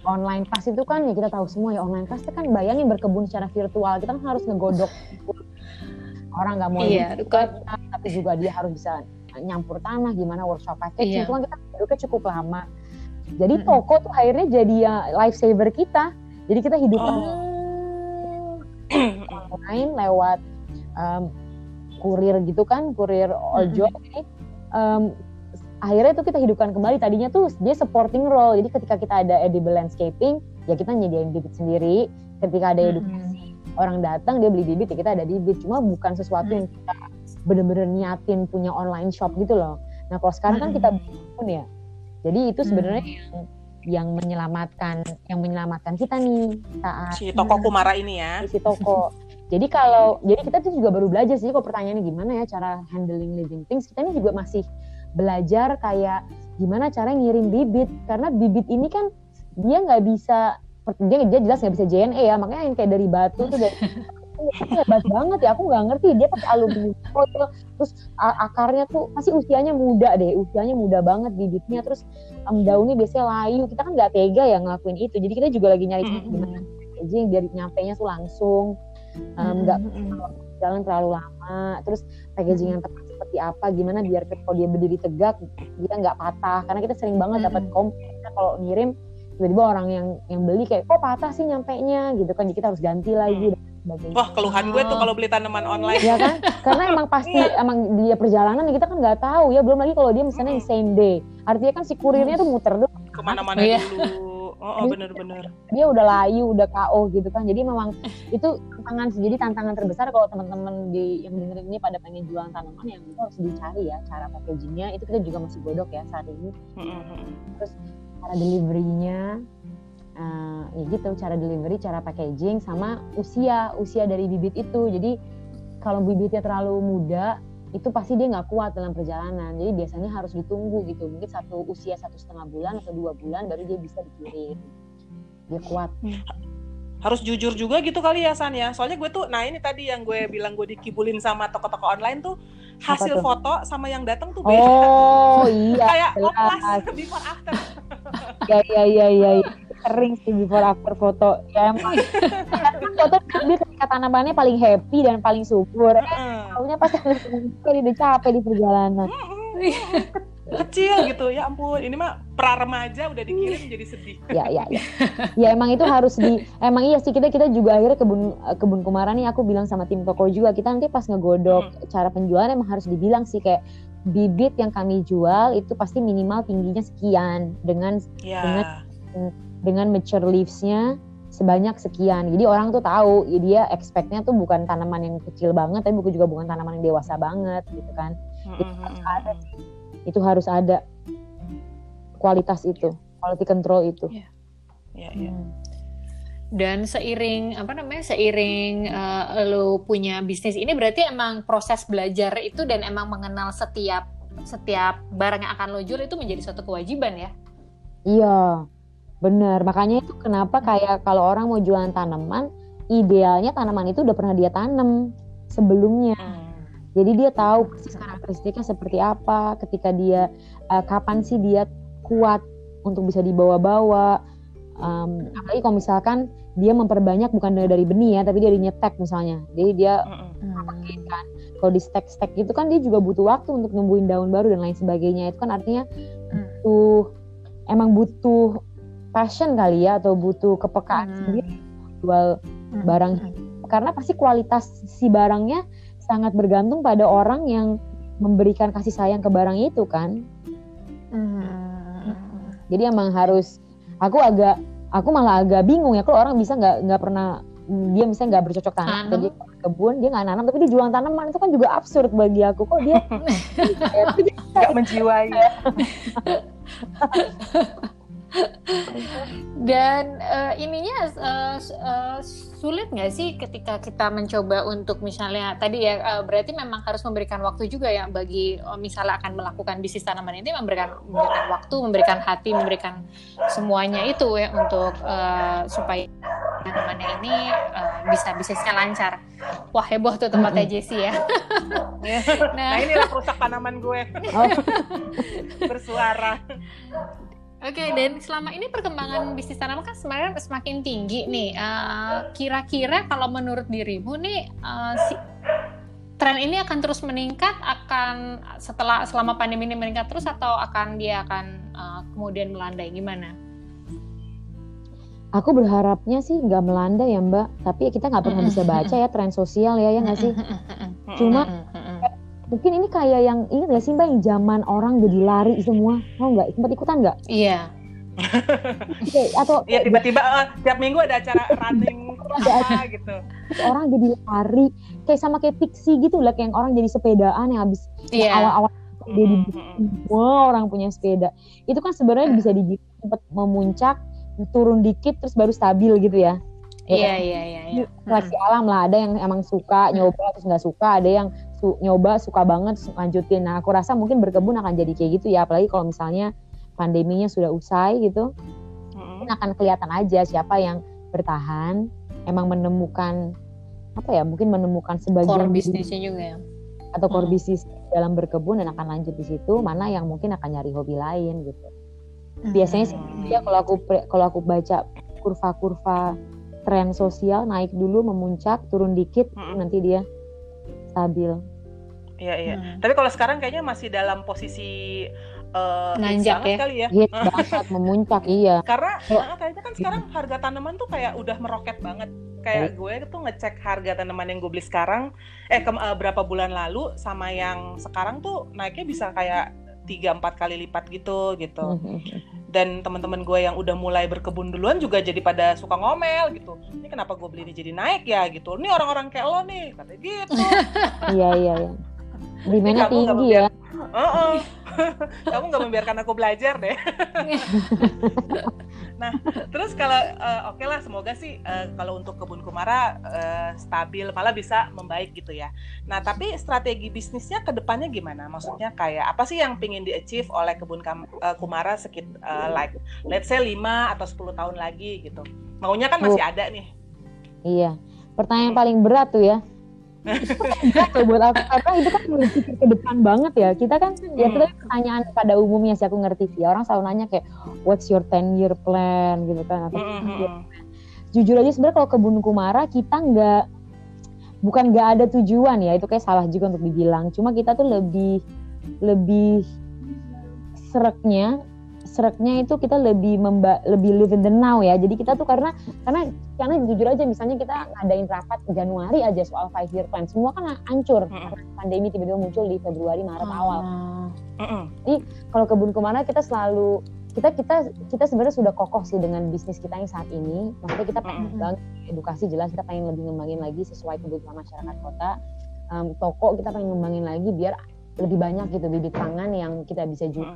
Online kelas itu kan ya kita tahu semua ya online kelas itu kan bayangin berkebun secara virtual, kita kan harus ngegodok orang nggak mau iya, dekat, tapi juga dia harus bisa nyampur tanah, gimana workshop package, iya. itu kan kita duduknya cukup lama. Jadi toko tuh akhirnya jadi ya lifesaver kita. Jadi kita hidup oh. Online lewat um, kurir gitu kan, kurir ojol mm-hmm. ini. Um, akhirnya itu kita hidupkan kembali. Tadinya tuh dia supporting role. Jadi ketika kita ada edible landscaping, ya kita nyediain bibit sendiri. Ketika ada edukasi, mm-hmm. orang datang dia beli bibit, ya kita ada bibit. Cuma bukan sesuatu mm-hmm. yang kita bener-bener niatin punya online shop gitu loh. Nah kalau sekarang kan kita pun ya, jadi itu sebenarnya hmm. yang yang menyelamatkan yang menyelamatkan kita nih saat si toko Kumara ini ya. Si toko. Jadi kalau jadi kita tuh juga baru belajar sih kok pertanyaannya gimana ya cara handling living things. Kita ini juga masih belajar kayak gimana cara ngirim bibit. Karena bibit ini kan dia nggak bisa dia, dia jelas nggak bisa JNE ya. Makanya yang kayak dari batu tuh dari hebat banget ya. Aku nggak ngerti. Dia pakai aluminium foil. Terus akarnya tuh pasti usianya muda deh. Usianya muda banget bibitnya. Terus um, daunnya biasanya layu. Kita kan nggak tega ya ngelakuin itu. Jadi kita juga lagi nyari mm -hmm. gimana aja yang dari nyampe nya tuh langsung nggak um, mm -hmm. jalan terlalu lama terus packaging yang tepat seperti apa gimana biar kalau dia berdiri tegak dia nggak patah karena kita sering banget dapat komplain kalau ngirim tiba-tiba orang yang yang beli kayak kok patah sih nyampe nya gitu kan jadi kita harus ganti lagi mm sebagainya. Wah keluhan gue tuh kalau beli tanaman online. Ya kan? Karena emang pasti iya. emang dia perjalanan kita kan nggak tahu ya. Belum lagi kalau dia misalnya hmm. same day. Artinya kan si kurirnya tuh muter dulu. Ke mana-mana iya. dulu. Oh, oh bener-bener. Dia udah layu, udah KO gitu kan. Jadi memang itu tantangan jadi tantangan terbesar kalau teman-teman di yang dengerin ini pada pengen jualan tanaman yang itu harus dicari ya cara packagingnya. Itu kita juga masih godok ya saat ini. Terus cara deliverynya uh, ya gitu cara delivery cara packaging sama usia usia dari bibit itu jadi kalau bibitnya terlalu muda itu pasti dia nggak kuat dalam perjalanan jadi biasanya harus ditunggu gitu mungkin satu usia satu setengah bulan atau dua bulan baru dia bisa dikirim dia kuat hmm. harus jujur juga gitu kali ya San ya. Soalnya gue tuh, nah ini tadi yang gue bilang gue dikibulin sama toko-toko online tuh hasil tuh? foto sama yang datang tuh beda. Oh iya. Kayak jelas. oplas before after. Ya ya ya ya. ya. Sering sih before after foto. Ya emang. foto dia ketika tanamannya paling happy dan paling subur. Eh, Heeh. Taunya pas dia udah capek di perjalanan. Kecil gitu, ya ampun. Ini mah pra remaja udah dikirim jadi sedih. ya ya ya ya emang itu harus di emang iya sih kita kita juga akhirnya kebun kebun kumara nih aku bilang sama tim toko juga kita nanti pas ngegodok cara penjualan emang harus dibilang sih kayak bibit yang kami jual itu pasti minimal tingginya sekian dengan Ya. dengan mature leaves-nya sebanyak sekian. Jadi orang tuh tahu ya dia expect-nya tuh bukan tanaman yang kecil banget tapi bukan juga bukan tanaman yang dewasa banget gitu kan. Mm-mm. ada itu harus ada kualitas itu quality control itu. Ya, ya. Dan seiring apa namanya seiring eh, lo punya bisnis ini berarti emang proses belajar itu dan emang mengenal setiap setiap barang yang akan lo jual itu menjadi suatu kewajiban ya. Iya, bener. Makanya itu kenapa kayak kalau orang mau jualan tanaman, idealnya tanaman itu udah pernah dia tanam sebelumnya. Hmm. Jadi dia tahu persis karakteristiknya seperti apa, ketika dia eh, kapan sih dia kuat untuk bisa dibawa-bawa. Em, apalagi kalau misalkan dia memperbanyak bukan dari, benih ya, tapi dia nyetek misalnya. Jadi dia Mm-mm. kan kalau di stack-stack gitu kan dia juga butuh waktu untuk numbuhin daun baru dan lain sebagainya itu kan artinya Hmm. butuh emang butuh passion kali ya atau butuh kepekaan Hmm. sendiri jual barang karena pasti kualitas si barangnya sangat bergantung pada orang yang memberikan kasih sayang ke barang itu kan Hmm. jadi emang harus aku agak aku malah agak bingung ya kalau orang bisa nggak nggak pernah dia misalnya nggak bercocok tanam Tanam. dia ke kebun dia nggak nanam tapi dia jualan tanaman itu kan juga absurd bagi aku kok dia Nggak menjiwai. Dan eh, ininya s- eh, sulit nggak sih ketika kita mencoba untuk misalnya tadi ya eh, berarti memang harus memberikan waktu juga ya bagi eh, misalnya akan melakukan bisnis tanaman ini memberikan memberikan waktu, memberikan hati, memberikan semuanya itu ya untuk eh, supaya tanamannya ini eh, bisa bisnisnya lancar. Wah heboh tuh tempatnya Jessie ya. Nah Nah, inilah perusak tanaman gue bersuara. Oke, dan selama ini perkembangan bisnis tanaman kan sebenarnya semakin tinggi nih. Eh, Kira-kira kalau menurut dirimu nih, eh, si, tren ini akan terus meningkat, akan setelah selama pandemi ini meningkat terus atau akan dia akan eh, kemudian melandai? Gimana? aku berharapnya sih nggak melanda ya mbak. Tapi kita nggak pernah bisa baca ya tren sosial ya ya nggak sih? Cuma- mungkin ini kayak yang ingat gak sih mbak yang zaman orang jadi lari semua mau nggak sempat ikutan nggak Iya. Kayak- atau Ya tiba-tiba eh, tiap minggu ada acara running apa gitu. orang jadi lari kayak sama kayak fiksi gitu lah kayak yang orang jadi sepedaan yang habis Iya. awal-awal dia di Mm-mm. semua orang punya sepeda itu kan sebenarnya bisa dibilang sempat memuncak turun dikit terus baru stabil gitu ya Iya, iya, iya, iya. seleksi alam lah ada yang emang suka nyoba terus nggak suka ada yang su- nyoba suka banget lanjutin nah aku rasa mungkin berkebun akan jadi kayak gitu ya apalagi kalau misalnya pandeminya sudah usai gitu mungkin akan kelihatan aja siapa yang bertahan emang menemukan apa ya mungkin menemukan Core sebagian diri bisnisnya juga ya. atau core Hmm. bisnis dalam berkebun dan akan lanjut di situ mana yang mungkin akan nyari hobi lain gitu biasanya sih Hmm. ya kalau aku kalau aku baca kurva-kurva tren sosial naik dulu memuncak turun dikit nanti dia stabil Iya iya. Hmm. Tapi kalau sekarang kayaknya masih dalam posisi eh, hits Nanjak ya? kali ya. hit banget memuncak iya Karena Oh. ah, kayaknya kan sekarang harga tanaman tuh kayak udah meroket banget. Kayak gue tuh ngecek harga tanaman yang gue beli sekarang, eh ke, eh, berapa bulan lalu sama yang sekarang tuh naiknya bisa kayak tiga empat kali lipat gitu gitu. Dan teman-teman gue yang udah mulai berkebun duluan juga jadi pada suka ngomel gitu. Ini kenapa gue beli ini jadi naik ya gitu. Ini orang-orang kayak lo nih, katanya gitu. iya iya iya demandnya Kamu nggak tinggi ya Heeh. Kamu nggak membiarkan aku belajar deh. nah, terus kalau eh, oke lah, semoga sih eh, kalau untuk kebun kumara eh, stabil, malah bisa membaik gitu ya. Nah, tapi strategi bisnisnya ke depannya gimana? Maksudnya kayak apa sih yang pingin di-achieve oleh kebun kam- eh, kumara sekit eh, like let's say 5 atau 10 tahun lagi gitu. Maunya kan masih ada nih. Iya. Pertanyaan paling berat tuh ya. Tuh buat aku karena itu kan berpikir ke depan banget ya. Kita kan ya itu Hmm. pertanyaan pada umumnya sih aku ngerti sih. Orang selalu nanya kayak what's your 10 year plan gitu kan atau Mm, mm, mm. jujur aja sebenarnya kalau kebun kumara kita nggak bukan nggak ada tujuan ya itu kayak salah juga untuk dibilang cuma kita tuh lebih lebih sereknya sereknya itu kita lebih memba, lebih live in the now ya. Jadi kita tuh karena karena karena jujur aja misalnya kita ngadain rapat Januari aja soal five year plan semua kan hancur Mm. karena pandemi tiba-tiba muncul di Februari Maret awal. Ah. Mm, kalau kebun kumara kita selalu kita kita kita sebenarnya sudah kokoh sih dengan bisnis kita yang saat ini. Maksudnya kita pengen banget edukasi jelas kita pengen lebih ngembangin lagi sesuai kebutuhan masyarakat kota. Em, toko kita pengen ngembangin lagi biar lebih banyak gitu bibit pangan yang kita bisa jual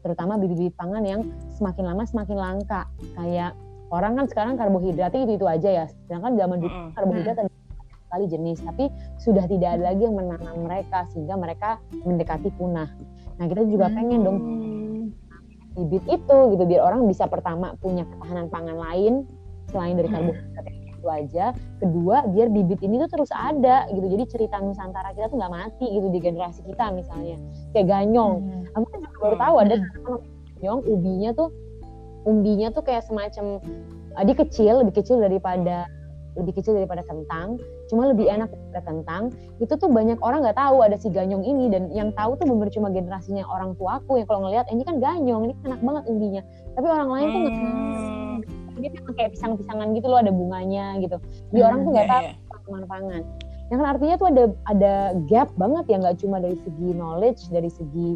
terutama bibit-bibit pangan yang semakin lama semakin langka kayak orang kan sekarang karbohidratnya itu itu aja ya sedangkan zaman dulu Mm-mm. karbohidrat ada banyak sekali jenis tapi sudah tidak ada lagi yang menanam mereka sehingga mereka mendekati punah nah kita juga pengen dong Hmm. bibit itu gitu biar orang bisa pertama punya ketahanan pangan lain selain dari Hmm. karbohidrat itu aja. Kedua biar bibit ini tuh terus ada gitu. Jadi cerita Nusantara kita tuh nggak mati gitu di generasi kita misalnya. Kayak ganyong. Hmm. aku kan juga baru tahu ada Hmm. ganyong ubinya tuh umbinya tuh kayak semacam uh, dia kecil lebih kecil daripada lebih kecil daripada kentang cuma lebih enak daripada kentang. Itu tuh banyak orang nggak tahu ada si ganyong ini dan yang tahu tuh bener cuma generasinya orang tuaku yang kalau ngelihat "Eh, ini kan ganyong ini kan enak banget umbinya. Tapi orang lain tuh nggak Hmm. Dia memang kayak pisang-pisangan gitu loh ada bunganya gitu jadi Hmm, orang tuh nggak Iya, tahu iya. tanaman pangan yang kan artinya tuh ada ada gap banget ya nggak cuma dari segi knowledge dari segi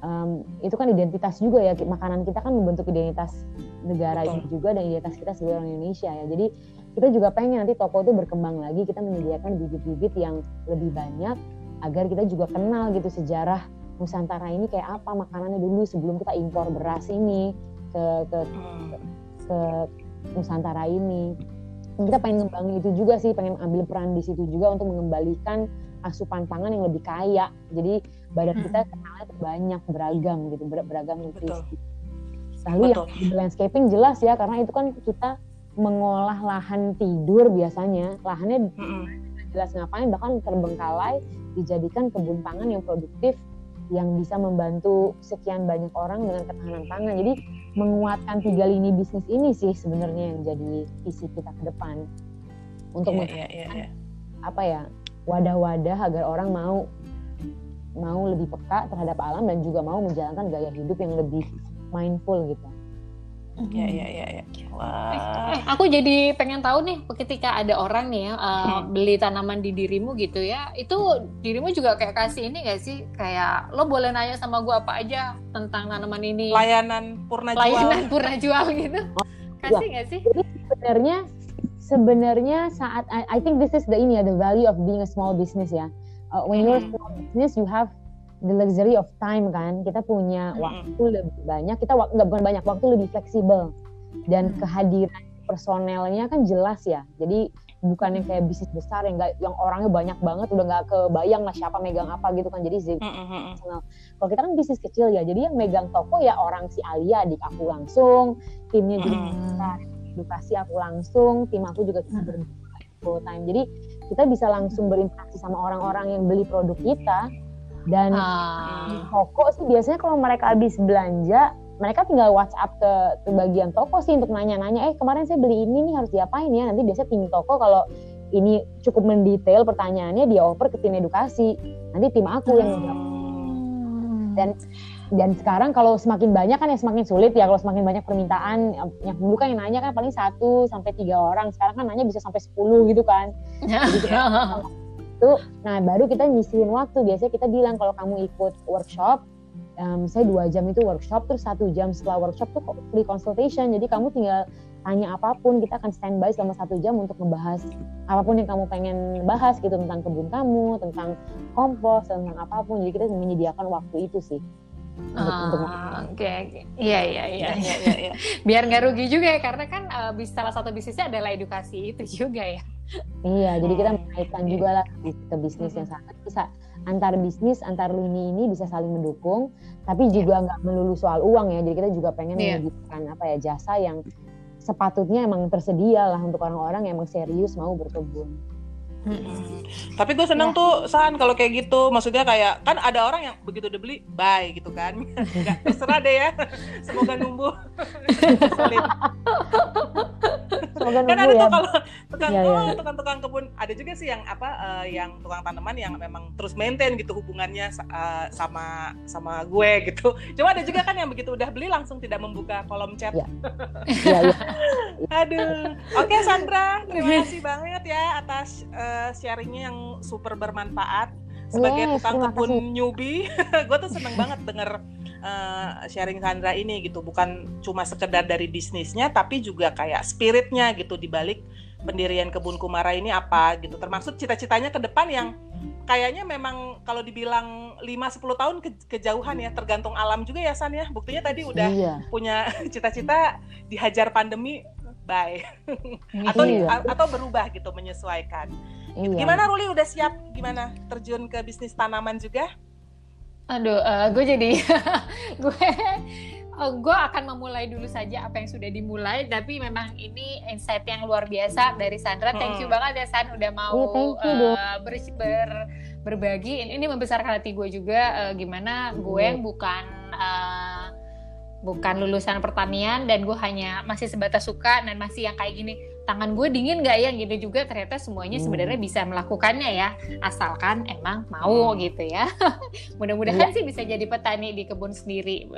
um, itu kan identitas juga ya makanan kita kan membentuk identitas negara Betul. juga dan identitas kita sebagai orang Indonesia ya jadi kita juga pengen nanti toko itu berkembang lagi kita menyediakan bibit-bibit yang lebih banyak agar kita juga kenal gitu sejarah Nusantara ini kayak apa makanannya dulu sebelum kita impor beras ini ke ke Hmm. Ke Nusantara ini. Kita pengen ngembangin itu juga sih, pengen ambil peran di situ juga untuk mengembalikan asupan pangan yang lebih kaya. Jadi badan kita kenalnya tuh banyak beragam gitu, ber- beragam nutrisi. Lalu yang Betul. landscaping jelas ya, karena itu kan kita mengolah lahan tidur biasanya, lahannya Mm-mm. jelas ngapain bahkan terbengkalai dijadikan kebun pangan yang produktif yang bisa membantu sekian banyak orang dengan ketahanan pangan. Jadi menguatkan tiga lini bisnis ini sih sebenarnya yang jadi visi kita ke depan untuk men- iya, iya, iya. apa ya wadah-wadah agar orang mau mau lebih peka terhadap alam dan juga mau menjalankan gaya hidup yang lebih mindful gitu. Iya, iya, iya, iya. Wah. Eh, aku jadi pengen tahu nih, ketika ada orang nih ya uh, Hmm. beli tanaman di dirimu gitu ya, itu dirimu juga kayak kasih ini gak sih? Kayak lo boleh nanya sama gua apa aja tentang tanaman ini, Layanan purna jual. layanan purna jual gitu, kasih gak sih? Sebenarnya sebenarnya saat I, I think this is the ini ya the value of being a small business ya. Uh, when you're a Mhm. small business you have the luxury of time kan. Kita punya Mhm. waktu lebih banyak, kita nggak bukan banyak waktu lebih fleksibel dan Hmm. kehadiran personelnya kan jelas ya. Jadi bukan yang kayak bisnis besar yang nggak yang orangnya banyak banget udah nggak kebayang lah siapa megang apa gitu kan. Jadi Mm-mm, mm-mm. kalau kita kan bisnis kecil ya, jadi yang megang toko ya orang si Alia adik aku langsung, timnya juga Mm. edukasi aku langsung, tim aku juga bisa Hmm. berdua full time. Jadi kita bisa langsung berinteraksi sama orang-orang yang beli produk kita dan Ah. toko sih biasanya kalau mereka habis belanja mereka tinggal WhatsApp ke, ke bagian toko sih untuk nanya-nanya, eh kemarin saya beli ini nih harus diapain ya? Nanti biasanya tim toko kalau ini cukup mendetail pertanyaannya dia oper ke tim edukasi. Nanti tim aku yang menjawab. Hmm. Dan dan sekarang kalau semakin banyak kan ya semakin sulit ya kalau semakin banyak permintaan yang dulu kan yang nanya kan paling satu sampai tiga orang sekarang kan nanya bisa sampai 10 gitu kan Jadi itu nah baru kita nyisihin waktu. Biasanya kita bilang kalau kamu ikut workshop em, saya dua jam itu workshop terus satu jam setelah workshop tuh free consultation. Jadi kamu tinggal tanya apa pun kita akan standby selama satu jam untuk membahas apa pun yang kamu pengen bahas gitu tentang kebun kamu tentang kompos tentang apa pun. Jadi kita menyediakan waktu itu sih untuk, untuk Ah, Oke. Iya, iya, iya. Iya, iya, iya. Biar nggak rugi juga ya, karena kan bis- salah satu bisnisnya adalah edukasi itu juga ya. Iya, jadi kita mengaitkan juga lah ke ke bisnis yang sama. Bisa antar bisnis, antar lini ini bisa saling mendukung, tapi juga nggak melulu soal uang ya. Jadi kita juga pengen Iya. menyediakan apa ya jasa yang sepatutnya emang tersedia lah untuk orang-orang yang emang serius mau berkebun. Hmm. Tapi gue seneng ya. tuh San kalau kayak gitu. Maksudnya kayak kan ada orang yang begitu udah beli buy gitu kan. Enggak terserah deh ya. Semoga numbuh. Semoga kan ada ya. tuh kalau tukang ya, ya. tukang-tukang kebun ada juga sih yang apa uh, yang tukang tanaman yang memang terus maintain gitu hubungannya uh, sama sama gue gitu. Cuma ada juga kan yang begitu udah beli langsung tidak membuka kolom chat. Ya. ya, ya. Aduh. Oke okay, Sandra, terima kasih banget ya atas uh, sharingnya yang super bermanfaat sebagai yes, tukang kebun newbie. gue tuh seneng banget denger uh, sharing Sandra ini gitu, bukan cuma sekedar dari bisnisnya, tapi juga kayak spiritnya gitu di balik pendirian kebun Kumara ini apa gitu. Termasuk cita-citanya ke depan yang kayaknya memang kalau dibilang 5-10 tahun ke kejauhan ya tergantung alam juga ya San ya buktinya tadi udah iya. punya cita-cita dihajar pandemi bye atau iya. atau berubah gitu menyesuaikan Iya. Gimana Ruli udah siap gimana terjun ke bisnis tanaman juga? Aduh, uh, gue jadi gue uh, gue akan memulai dulu saja apa yang sudah dimulai tapi memang ini insight yang luar biasa dari Sandra. Thank you banget ya San udah mau oh, uh, ber, ber, berbagi. Ini membesarkan hati gue juga uh, gimana gue yang bukan uh, bukan lulusan pertanian dan gue hanya masih sebatas suka dan masih yang kayak gini tangan gue dingin nggak ya? Gitu juga ternyata semuanya sebenarnya bisa melakukannya ya asalkan emang mau hmm. gitu ya. Mudah-mudahan ya. sih bisa jadi petani di kebun sendiri.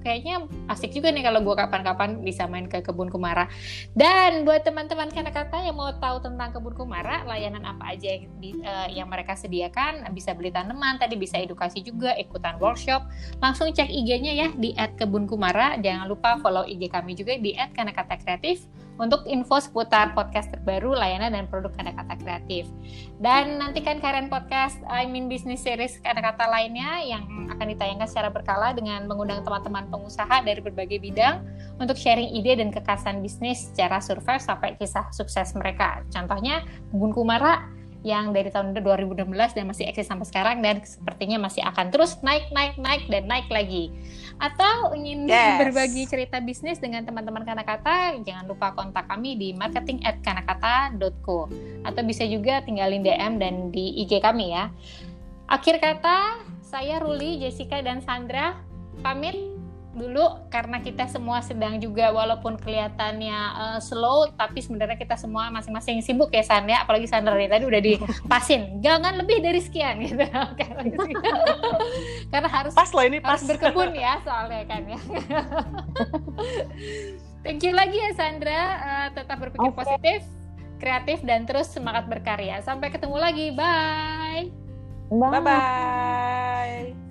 Kayaknya asik juga nih kalau gue kapan-kapan bisa main ke kebun kumara. Dan buat teman-teman kata-kata yang mau tahu tentang kebun kumara layanan apa aja yang, di, uh, yang mereka sediakan bisa beli tanaman tadi bisa edukasi juga ikutan workshop langsung cek IG-nya ya di @kebunkumara jangan lupa follow IG kami juga di @kanakata kreatif untuk info seputar podcast terbaru, layanan dan produk kata-kata kreatif. Dan nantikan Karen Podcast I Mean Business Series kata-kata lainnya yang akan ditayangkan secara berkala dengan mengundang teman-teman pengusaha dari berbagai bidang untuk sharing ide dan kekasan bisnis secara survive sampai kisah sukses mereka. Contohnya Kebun Kumara yang dari tahun 2016 dan masih eksis sampai sekarang dan sepertinya masih akan terus naik naik naik dan naik lagi. Atau ingin yes. berbagi cerita bisnis dengan teman-teman Kanakata, jangan lupa kontak kami di marketing@kanakata.co atau bisa juga tinggalin DM dan di IG kami ya. Akhir kata, saya Ruli, Jessica dan Sandra pamit dulu karena kita semua sedang juga walaupun kelihatannya uh, slow tapi sebenarnya kita semua masing-masing sibuk ya San ya. Apalagi Sandra tadi udah dipasin. Jangan lebih dari sekian gitu. Karena harus pas loh ini pas. harus berkebun ya soalnya kan ya. Thank you lagi ya Sandra. Uh, tetap berpikir okay. positif kreatif dan terus semangat berkarya. Sampai ketemu lagi. Bye. Bye bye, bye.